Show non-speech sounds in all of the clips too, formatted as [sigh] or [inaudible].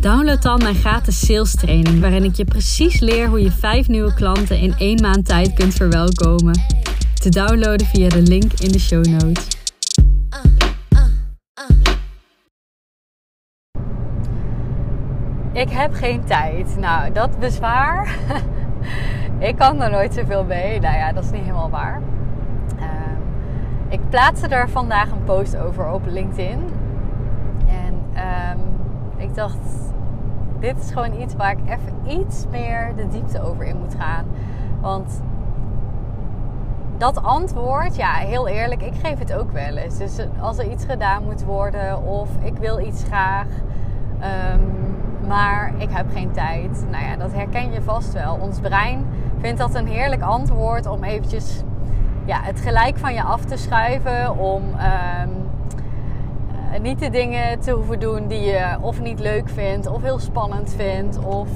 download dan mijn gratis sales training, waarin ik je precies leer hoe je vijf nieuwe klanten in één maand tijd kunt verwelkomen. Te downloaden via de link in de show notes. Ik heb geen tijd. Nou, dat bezwaar. [laughs] ik kan er nooit zoveel mee. Nou ja, dat is niet helemaal waar. Ehm, ik plaatste er vandaag een post over op LinkedIn. En ehm, ik dacht, dit is gewoon iets waar ik even iets meer de diepte over in moet gaan. Want dat antwoord, ja, heel eerlijk, ik geef het ook wel eens. Dus als er iets gedaan moet worden of ik wil iets graag, ehm, maar ik heb geen tijd. Nou ja, dat herken je vast wel. Ons brein vindt dat een heerlijk antwoord om eventjes ja, het gelijk van je af te schuiven. Om ehm, eh, niet de dingen te hoeven doen die je of niet leuk vindt, of heel spannend vindt, of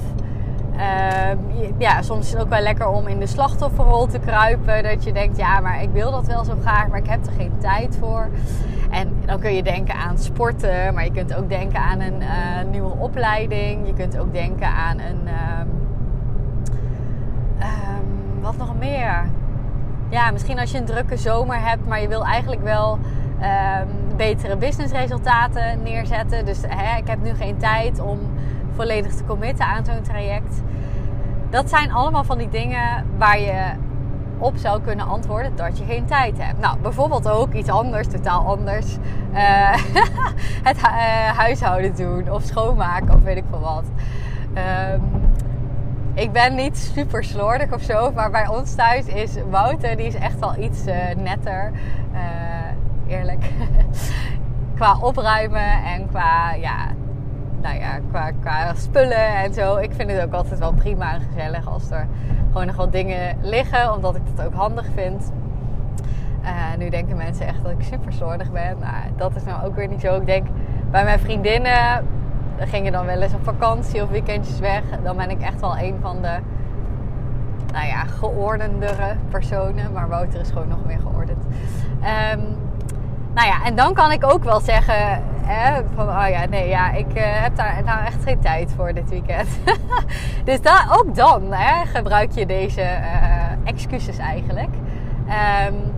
Ehm, ja, soms is het ook wel lekker om in de slachtofferrol te kruipen. Dat je denkt, ja, maar ik wil dat wel zo graag, maar ik heb er geen tijd voor. En dan kun je denken aan sporten, maar je kunt ook denken aan een uh, nieuwe opleiding. Je kunt ook denken aan een. Um, um, wat nog meer? Ja, misschien als je een drukke zomer hebt, maar je wil eigenlijk wel betere businessresultaten neerzetten. Dus hè, ik heb nu geen tijd om volledig te committen aan zo'n traject. Dat zijn allemaal van die dingen waar je op zou kunnen antwoorden dat je geen tijd hebt. Nou, bijvoorbeeld ook iets anders, totaal anders. Uh, [laughs] het uh, huishouden doen of schoonmaken of weet ik veel wat. Um, ik ben niet super slordig of zo, maar bij ons thuis is Wouter, die is echt wel iets uh, netter. Eerlijk. [laughs] qua opruimen en qua ja, nou ja, qua, spullen en zo. Ik vind het ook altijd wel prima en gezellig als er gewoon nog wat dingen liggen. Omdat ik dat ook handig vind. Uh, nu denken mensen echt dat ik super slordig ben. Nou, dat is nou ook weer niet zo. Ik denk bij mijn vriendinnen, gingen dan wel eens op vakantie of weekendjes weg. Dan ben ik echt wel een van de, nou ja, geordendere personen. Maar Wouter is gewoon nog meer geordend. Um, nou ja, en dan kan ik ook wel zeggen hè, van, oh ja, nee, ja, ik uh, heb daar nou echt geen tijd voor dit weekend. [laughs] dus ook dan hè, gebruik je deze uh, excuses eigenlijk. Um,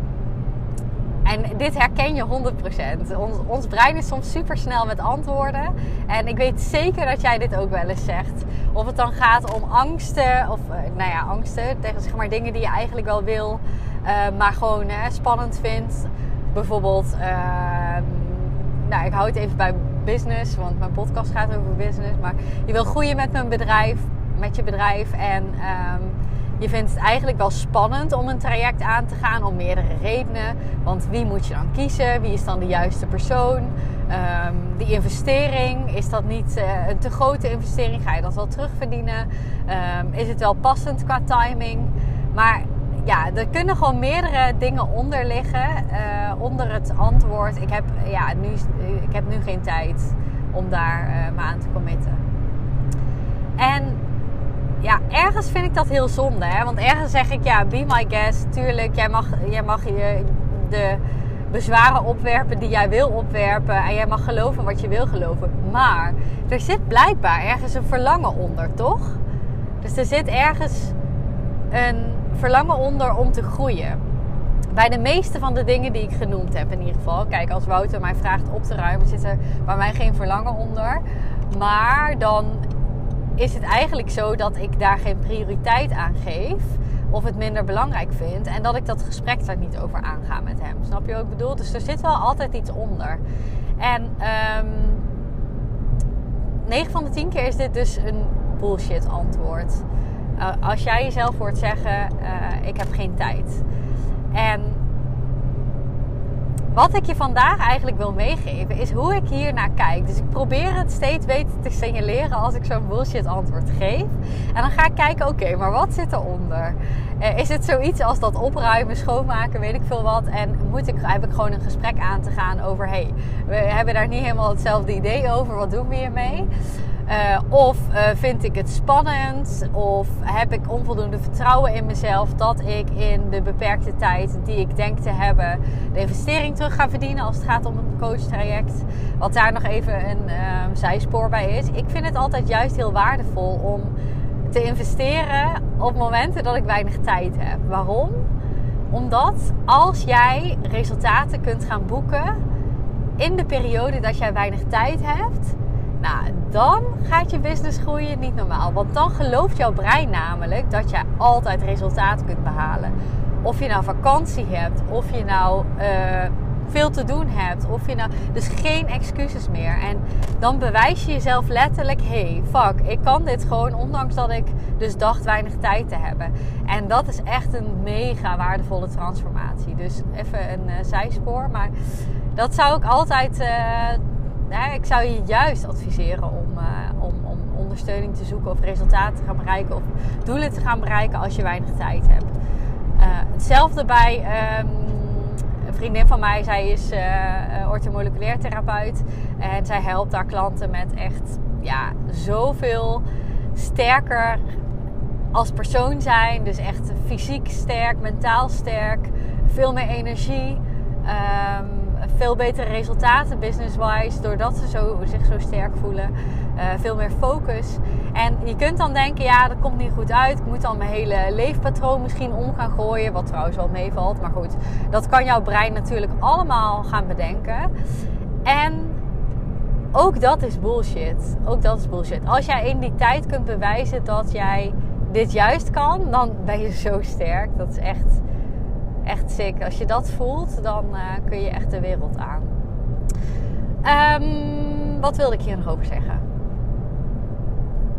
en dit herken je 100%. Ons, ons brein is soms super snel met antwoorden. En ik weet zeker dat jij dit ook wel eens zegt. Of het dan gaat om angsten, of uh, nou ja, angsten, tegen zeg maar dingen die je eigenlijk wel wil, maar gewoon spannend vindt bijvoorbeeld, uh, nou, ik hou het even bij business, want mijn podcast gaat over business. Maar je wil groeien met mijn bedrijf, met je bedrijf. En um, je vindt het eigenlijk wel spannend om een traject aan te gaan om meerdere redenen. Want wie moet je dan kiezen? Wie is dan de juiste persoon? Um, die investering, is dat niet uh, een te grote investering? Ga je dat wel terugverdienen? Um, is het wel passend qua timing? Maar ja, er kunnen gewoon meerdere dingen onder liggen. Uh, onder het antwoord. Ik heb, ja, nu, ik heb nu geen tijd om daar uh, me aan te committen. En ja, ergens vind ik dat heel zonde. Hè? Want ergens zeg ik, ja, be my guest. Tuurlijk, jij mag, jij mag je de bezwaren opwerpen die jij wil opwerpen. En jij mag geloven wat je wil geloven. Maar er zit blijkbaar ergens een verlangen onder, toch? Dus er zit ergens een verlangen onder om te groeien. Bij de meeste van de dingen die ik genoemd heb in ieder geval. Kijk, als Wouter mij vraagt op te ruimen, zit er bij mij geen verlangen onder. Maar dan is het eigenlijk zo dat ik daar geen prioriteit aan geef. Of het minder belangrijk vind. En dat ik dat gesprek daar niet over aanga met hem. Snap je wat ik bedoel? Dus er zit wel altijd iets onder. En um, ehm, 9 van de 10 keer is dit dus een bullshit antwoord. Uh, als jij jezelf hoort zeggen: uh, Ik heb geen tijd. En wat ik je vandaag eigenlijk wil meegeven is hoe ik hier naar kijk. Dus ik probeer het steeds beter te signaleren als ik zo'n bullshit antwoord geef. En dan ga ik kijken, oké, maar wat zit eronder? Uh, is het zoiets als dat opruimen, schoonmaken, weet ik veel wat? En moet ik, heb ik gewoon een gesprek aan te gaan over, hey, we hebben daar niet helemaal hetzelfde idee over, wat doen we hiermee? Uh, of uh, vind ik het spannend? Of heb ik onvoldoende vertrouwen in mezelf dat ik in de beperkte tijd die ik denk te hebben, de investering terug ga verdienen als het gaat om een coachtraject? Wat daar nog even een uh, zijspoor bij is. Ik vind het altijd juist heel waardevol om te investeren op momenten dat ik weinig tijd heb. Waarom? Omdat als jij resultaten kunt gaan boeken in de periode dat jij weinig tijd hebt nou, dan gaat je business groeien niet normaal. Want dan gelooft jouw brein namelijk dat je altijd resultaat kunt behalen. Of je nou vakantie hebt, of je nou uh, veel te doen hebt, of je nou. Dus geen excuses meer. En dan bewijs je jezelf letterlijk: hey, fuck, ik kan dit gewoon, ondanks dat ik dus dacht weinig tijd te hebben. En dat is echt een mega waardevolle transformatie. Dus even een uh, zijspoor. Maar dat zou ik altijd. Uh, ik zou je juist adviseren om, uh, om, om, ondersteuning te zoeken of resultaten te gaan bereiken of doelen te gaan bereiken als je weinig tijd hebt. Uh, hetzelfde bij um, een vriendin van mij, zij is uh, orthomoleculair therapeut en zij helpt haar klanten met echt ja, zoveel sterker als persoon zijn. Dus echt fysiek sterk, mentaal sterk, veel meer energie. Um, veel betere resultaten business-wise. Doordat ze zo, zich zo sterk voelen. Uh, veel meer focus. En je kunt dan denken, ja, dat komt niet goed uit. Ik moet dan mijn hele leefpatroon misschien om gaan gooien. Wat trouwens wel meevalt. Maar goed, dat kan jouw brein natuurlijk allemaal gaan bedenken. En ook dat is bullshit. Ook dat is bullshit. Als jij in die tijd kunt bewijzen dat jij dit juist kan, dan ben je zo sterk. Dat is echt echt sick. Als je dat voelt, dan uh, kun je echt de wereld aan. Um, wat wilde ik hier nog over zeggen?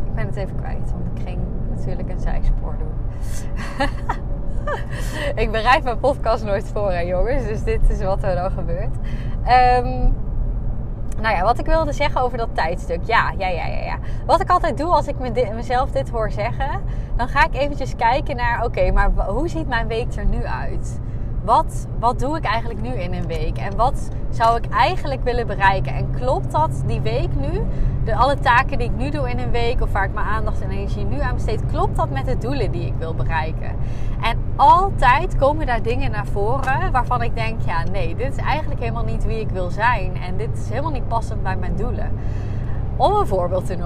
Ik ben het even kwijt, want ik ging natuurlijk een zijspoor doen. [laughs] ik bereid mijn podcast nooit voor, jongens. Dus dit is wat er dan gebeurt. Um, nou ja, wat ik wilde zeggen over dat tijdstuk. Ja, ja, ja, ja. ja. Wat ik altijd doe als ik mezelf dit hoor zeggen, dan ga ik eventjes kijken naar: oké, maar hoe ziet mijn week er nu uit? Wat, wat doe ik eigenlijk nu in een week? En wat zou ik eigenlijk willen bereiken? En klopt dat die week nu, de, alle taken die ik nu doe in een week, of waar ik mijn aandacht en energie nu aan besteed, klopt dat met de doelen die ik wil bereiken? En altijd komen daar dingen naar voren waarvan ik denk: ja, nee, dit is eigenlijk helemaal niet wie ik wil zijn. En dit is helemaal niet passend bij mijn doelen. Om een voorbeeld te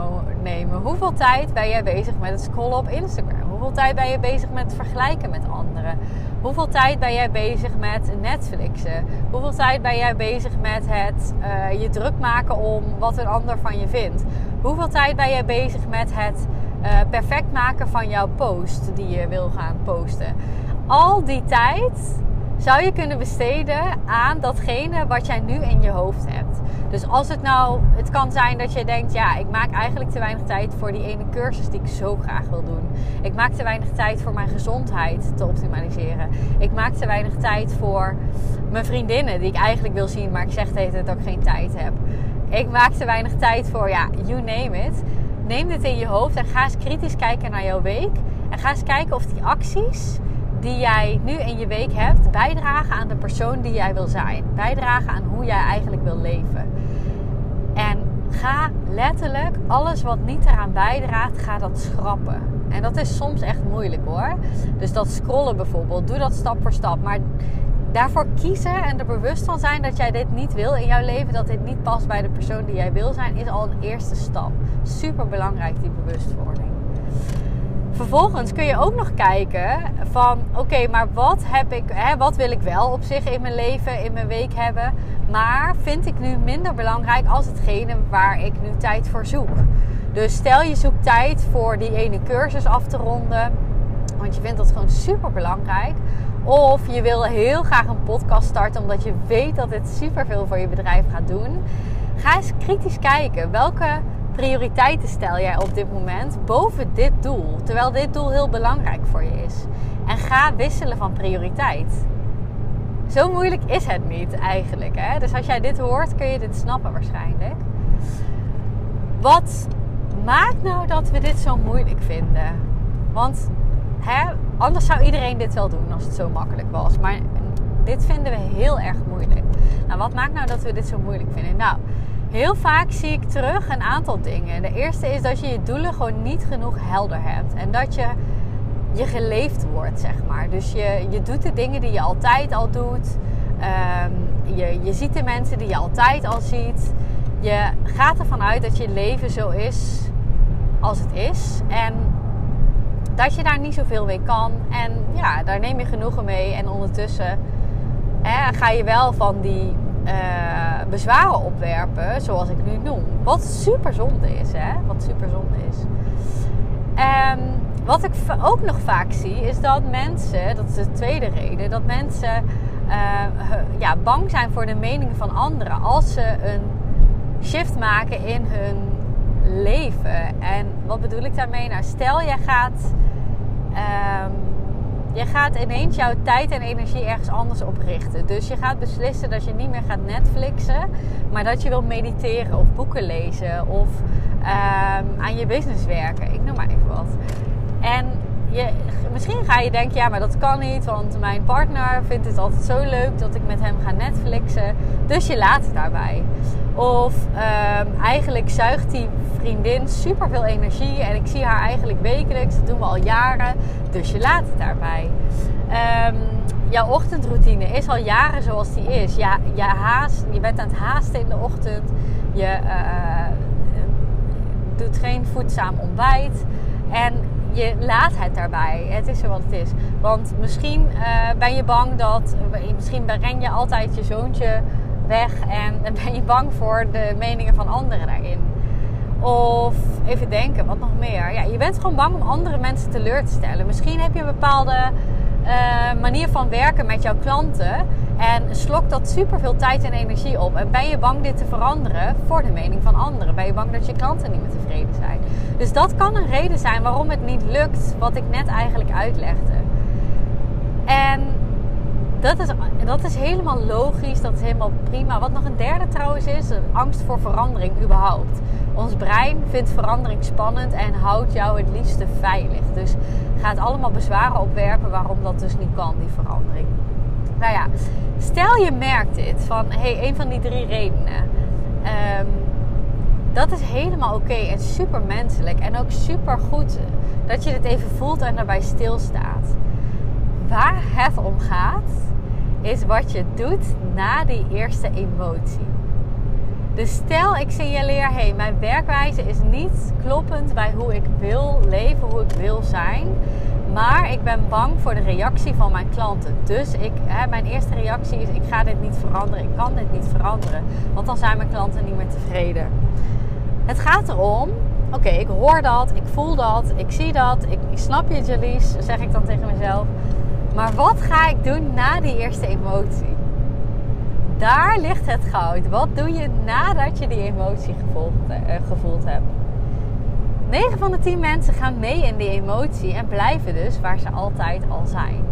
nemen, hoeveel tijd ben jij bezig met het scrollen op Instagram? Hoeveel tijd ben je bezig met vergelijken met anderen? Hoeveel tijd ben jij bezig met Netflixen? Hoeveel tijd ben jij bezig met het uh, je druk maken om wat een ander van je vindt? Hoeveel tijd ben jij bezig met het uh, perfect maken van jouw post die je wil gaan posten? Al die tijd zou je kunnen besteden aan datgene wat jij nu in je hoofd hebt. Dus als het nou, het kan zijn dat je denkt, ja, ik maak eigenlijk te weinig tijd voor die ene cursus die ik zo graag wil doen. Ik maak te weinig tijd voor mijn gezondheid te optimaliseren. Ik maak te weinig tijd voor mijn vriendinnen die ik eigenlijk wil zien, maar ik zeg tegen dat ik geen tijd heb. Ik maak te weinig tijd voor, ja, you name it. Neem dit in je hoofd en ga eens kritisch kijken naar jouw week. En ga eens kijken of die acties die jij nu in je week hebt bijdragen aan de persoon die jij wil zijn. Bijdragen aan hoe jij eigenlijk wil leven. En ga letterlijk alles wat niet eraan bijdraagt, ga dat schrappen. En dat is soms echt moeilijk hoor. Dus dat scrollen bijvoorbeeld, doe dat stap voor stap. Maar daarvoor kiezen en er bewust van zijn dat jij dit niet wil in jouw leven, dat dit niet past bij de persoon die jij wil zijn, is al een eerste stap. Super belangrijk, die bewustwording. Vervolgens kun je ook nog kijken van oké, maar wat heb ik, hè, wat wil ik wel op zich in mijn leven, in mijn week hebben, maar vind ik nu minder belangrijk als hetgene waar ik nu tijd voor zoek. Dus stel je zoekt tijd voor die ene cursus af te ronden, want je vindt dat gewoon super belangrijk. Of je wil heel graag een podcast starten omdat je weet dat dit super veel voor je bedrijf gaat doen. Ga eens kritisch kijken welke prioriteiten stel jij op dit moment boven dit doel? Terwijl dit doel heel belangrijk voor je is. En ga wisselen van prioriteit. zo moeilijk is het niet eigenlijk. Hè? Dus als jij dit hoort, kun je dit snappen waarschijnlijk. Wat maakt nou dat we dit zo moeilijk vinden? Want hè, anders zou iedereen dit wel doen als het zo makkelijk was. Maar dit vinden we heel erg moeilijk. Nou, wat maakt nou dat we dit zo moeilijk vinden? Nou, heel vaak zie ik terug een aantal dingen. De eerste is dat je je doelen gewoon niet genoeg helder hebt. En dat je je geleefd wordt, zeg maar. Dus je, je doet de dingen die je altijd al doet. Ehm, je, je ziet de mensen die je altijd al ziet. Je gaat ervan uit dat je leven zo is als het is. En dat je daar niet zoveel mee kan. En ja, daar neem je genoegen mee. En ondertussen ga je wel van die uh, bezwaren opwerpen, zoals ik nu noem. Wat super zonde is, hè? Wat super zonde is. Um, wat ik ook nog vaak zie, is dat mensen, dat is de tweede reden, dat mensen uh, ja, bang zijn voor de meningen van anderen als ze een shift maken in hun leven. En wat bedoel ik daarmee? Nou, stel je gaat, um, je gaat ineens jouw tijd en energie ergens anders op richten. Dus je gaat beslissen dat je niet meer gaat Netflixen, maar dat je wil mediteren of boeken lezen of um, aan je business werken. Ik noem maar even wat. En je, misschien ga je denken, ja, maar dat kan niet, want mijn partner vindt het altijd zo leuk dat ik met hem ga Netflixen. Dus je laat het daarbij. Of um, eigenlijk zuigt die vriendin super veel energie en ik zie haar eigenlijk wekelijks, dat doen we al jaren, dus je laat het daarbij. Um, jouw ochtendroutine is al jaren zoals die is. Ja, je, haast, je bent aan het haasten in de ochtend, je uh, doet geen voedzaam ontbijt. En je laat het daarbij. Het is zo wat het is. Want misschien uh, ben je bang dat. Misschien ren je altijd je zoontje weg en [laughs] ben je bang voor de meningen van anderen daarin. Of even denken, wat nog meer? Ja, je bent gewoon bang om andere mensen teleur te stellen. Misschien heb je een bepaalde uh, manier van werken met jouw klanten. En slokt dat super veel tijd en energie op. En ben je bang dit te veranderen voor de mening van anderen? Ben je bang dat je klanten niet meer tevreden zijn? Dus dat kan een reden zijn waarom het niet lukt, wat ik net eigenlijk uitlegde. En dat is, dat is helemaal logisch, dat is helemaal prima. Wat nog een derde trouwens is, angst voor verandering überhaupt. Ons brein vindt verandering spannend en houdt jou het liefste veilig. Dus gaat allemaal bezwaren opwerpen waarom dat dus niet kan, die verandering. Nou ja, stel je merkt dit van hey, een van die drie redenen. Um, dat is helemaal oké en super menselijk. En ook super goed dat je het even voelt en daarbij stilstaat. Waar het om gaat, is wat je doet na die eerste emotie. Dus stel ik signaleer, hé, hey, mijn werkwijze is niet kloppend bij hoe ik wil leven, hoe ik wil zijn. Maar ik ben bang voor de reactie van mijn klanten. Dus ik, hè, mijn eerste reactie is: ik ga dit niet veranderen. Ik kan dit niet veranderen. Want dan zijn mijn klanten niet meer tevreden. Het gaat erom, oké, ik hoor dat, ik voel dat, ik zie dat, ik, snap je, Jalies, zeg ik dan tegen mezelf. Maar wat ga ik doen na die eerste emotie? Daar ligt het goud. Wat doe je nadat je die emotie uh, gevoeld hebt? 9 van de 10 mensen gaan mee in die emotie en blijven dus waar ze altijd al zijn.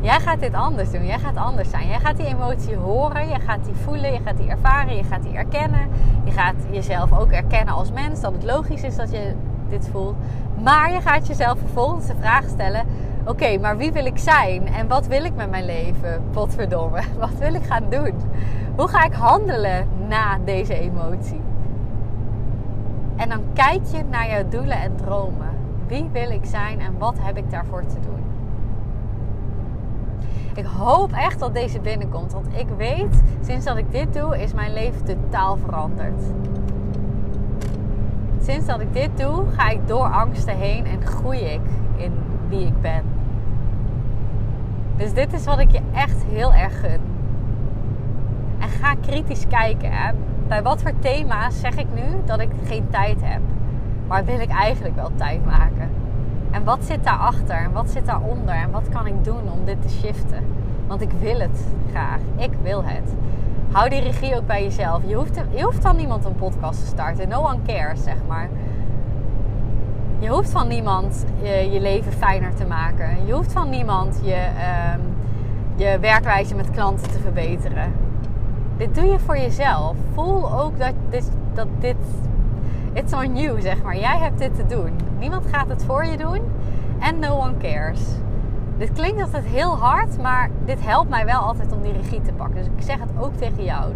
Jij gaat dit anders doen. Jij gaat anders zijn. Jij gaat die emotie horen. Je gaat die voelen. Je gaat die ervaren. Je gaat die erkennen. Je gaat jezelf ook erkennen als mens. Dat het logisch is dat je dit voelt. Maar je gaat jezelf vervolgens de vraag stellen: Oké, maar wie wil ik zijn? En wat wil ik met mijn leven? Potverdomme. [laughs] Wat wil ik gaan doen? Hoe ga ik handelen na deze emotie? En dan kijk je naar jouw doelen en dromen. Wie wil ik zijn en wat heb ik daarvoor te doen? Ik hoop echt dat deze binnenkomt. Want ik weet, sinds dat ik dit doe, is mijn leven totaal veranderd. Sinds dat ik dit doe, ga ik door angsten heen en groei ik in wie ik ben. Dus dit is wat ik je echt heel erg gun. En ga kritisch kijken. Hè. Bij wat voor thema's zeg ik nu dat ik geen tijd heb? Maar wil ik eigenlijk wel tijd maken? En wat zit daarachter? En wat zit daaronder? En wat kan ik doen om dit te shiften? Want ik wil het graag. Ik wil het. Hou die regie ook bij jezelf. Je hoeft, je hoeft van niemand een podcast te starten. No one cares, zeg maar. Je hoeft van niemand je, je leven fijner te maken. Je hoeft van niemand je, uh, je werkwijze met klanten te verbeteren. Dit doe je voor jezelf. Voel ook dat dit, dat dit it's on you, zeg maar. Jij hebt dit te doen. Niemand gaat het voor je doen. En no one cares. Dit klinkt altijd heel hard, maar dit helpt mij wel altijd om die regie te pakken. Dus ik zeg het ook tegen jou.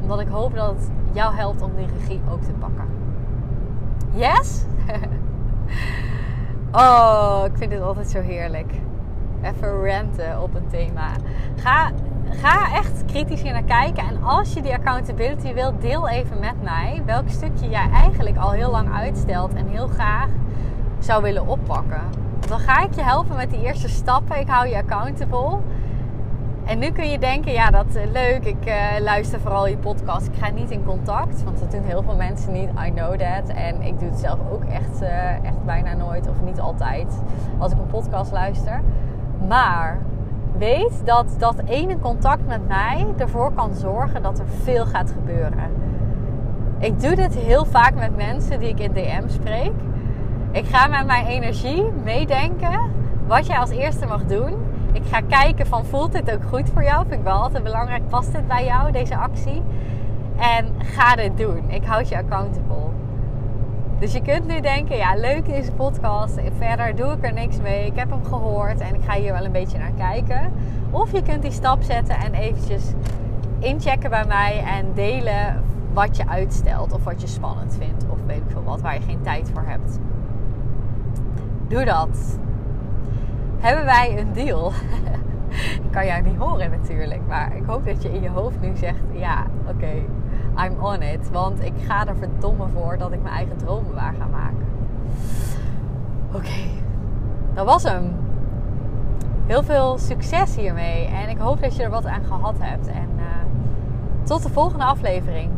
Omdat ik hoop dat het jou helpt om die regie ook te pakken. Yes? [laughs] oh, ik vind dit altijd zo heerlijk. Even renten op een thema. Ga, ga echt kritisch hier naar kijken. En als je die accountability wilt, deel even met mij welk stukje jij eigenlijk al heel lang uitstelt en heel graag zou willen oppakken. Dan ga ik je helpen met die eerste stappen. Ik hou je accountable. En nu kun je denken, ja, dat is leuk. Ik uh, luister vooral je podcast. Ik ga niet in contact, want dat doen heel veel mensen niet. I know that. En ik doe het zelf ook echt, uh, echt bijna nooit of niet altijd als ik een podcast luister. Maar weet dat dat ene contact met mij ervoor kan zorgen dat er veel gaat gebeuren. Ik doe dit heel vaak met mensen die ik in DM spreek. Ik ga met mijn energie meedenken wat jij als eerste mag doen. Ik ga kijken van voelt dit ook goed voor jou? Vind ik wel altijd belangrijk. Past dit bij jou, deze actie? En ga dit doen. Ik houd je accountable. Dus je kunt nu denken, ja leuk deze podcast. Verder doe ik er niks mee. Ik heb hem gehoord en ik ga hier wel een beetje naar kijken. Of je kunt die stap zetten en eventjes inchecken bij mij en delen wat je uitstelt. Of wat je spannend vindt. Of weet ik veel wat, waar je geen tijd voor hebt. Doe dat. Hebben wij een deal? [laughs] ik kan jou niet horen natuurlijk. Maar ik hoop dat je in je hoofd nu zegt: ja, oké, I'm on it. Want ik ga er verdomme voor dat ik mijn eigen dromen waar ga maken. Oké, dat was hem. Heel veel succes hiermee. En ik hoop dat je er wat aan gehad hebt. En uh, tot de volgende aflevering.